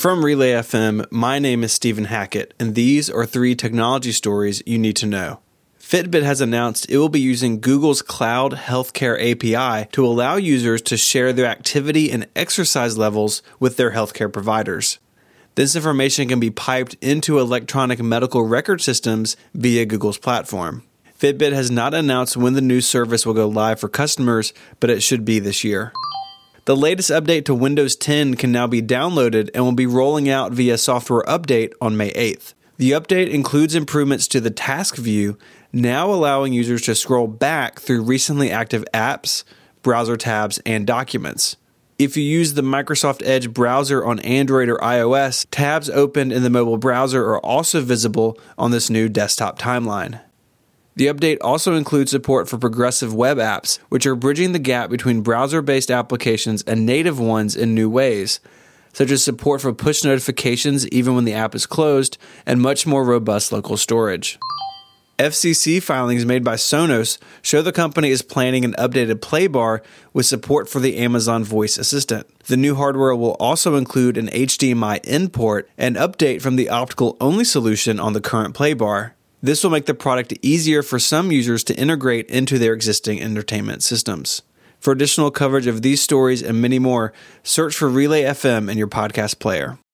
From Relay FM, my name is Stephen Hackett, and these are three technology stories you need to know. Fitbit has announced it will be using Google's Cloud Healthcare API to allow users to share their activity and exercise levels with their healthcare providers. This information can be piped into electronic medical record systems via Google's platform. Fitbit has not announced when the new service will go live for customers, but it should be this year. The latest update to Windows 10 can now be downloaded and will be rolling out via software update on May 8th. The update includes improvements to the task view, now allowing users to scroll back through recently active apps, browser tabs, and documents. If you use the Microsoft Edge browser on Android or iOS, tabs opened in the mobile browser are also visible on this new desktop timeline. The update also includes support for progressive web apps, which are bridging the gap between browser based applications and native ones in new ways, such as support for push notifications even when the app is closed, and much more robust local storage. FCC filings made by Sonos show the company is planning an updated Playbar with support for the Amazon Voice Assistant. The new hardware will also include an HDMI in port and update from the optical only solution on the current Playbar. This will make the product easier for some users to integrate into their existing entertainment systems. For additional coverage of these stories and many more, search for Relay FM in your podcast player.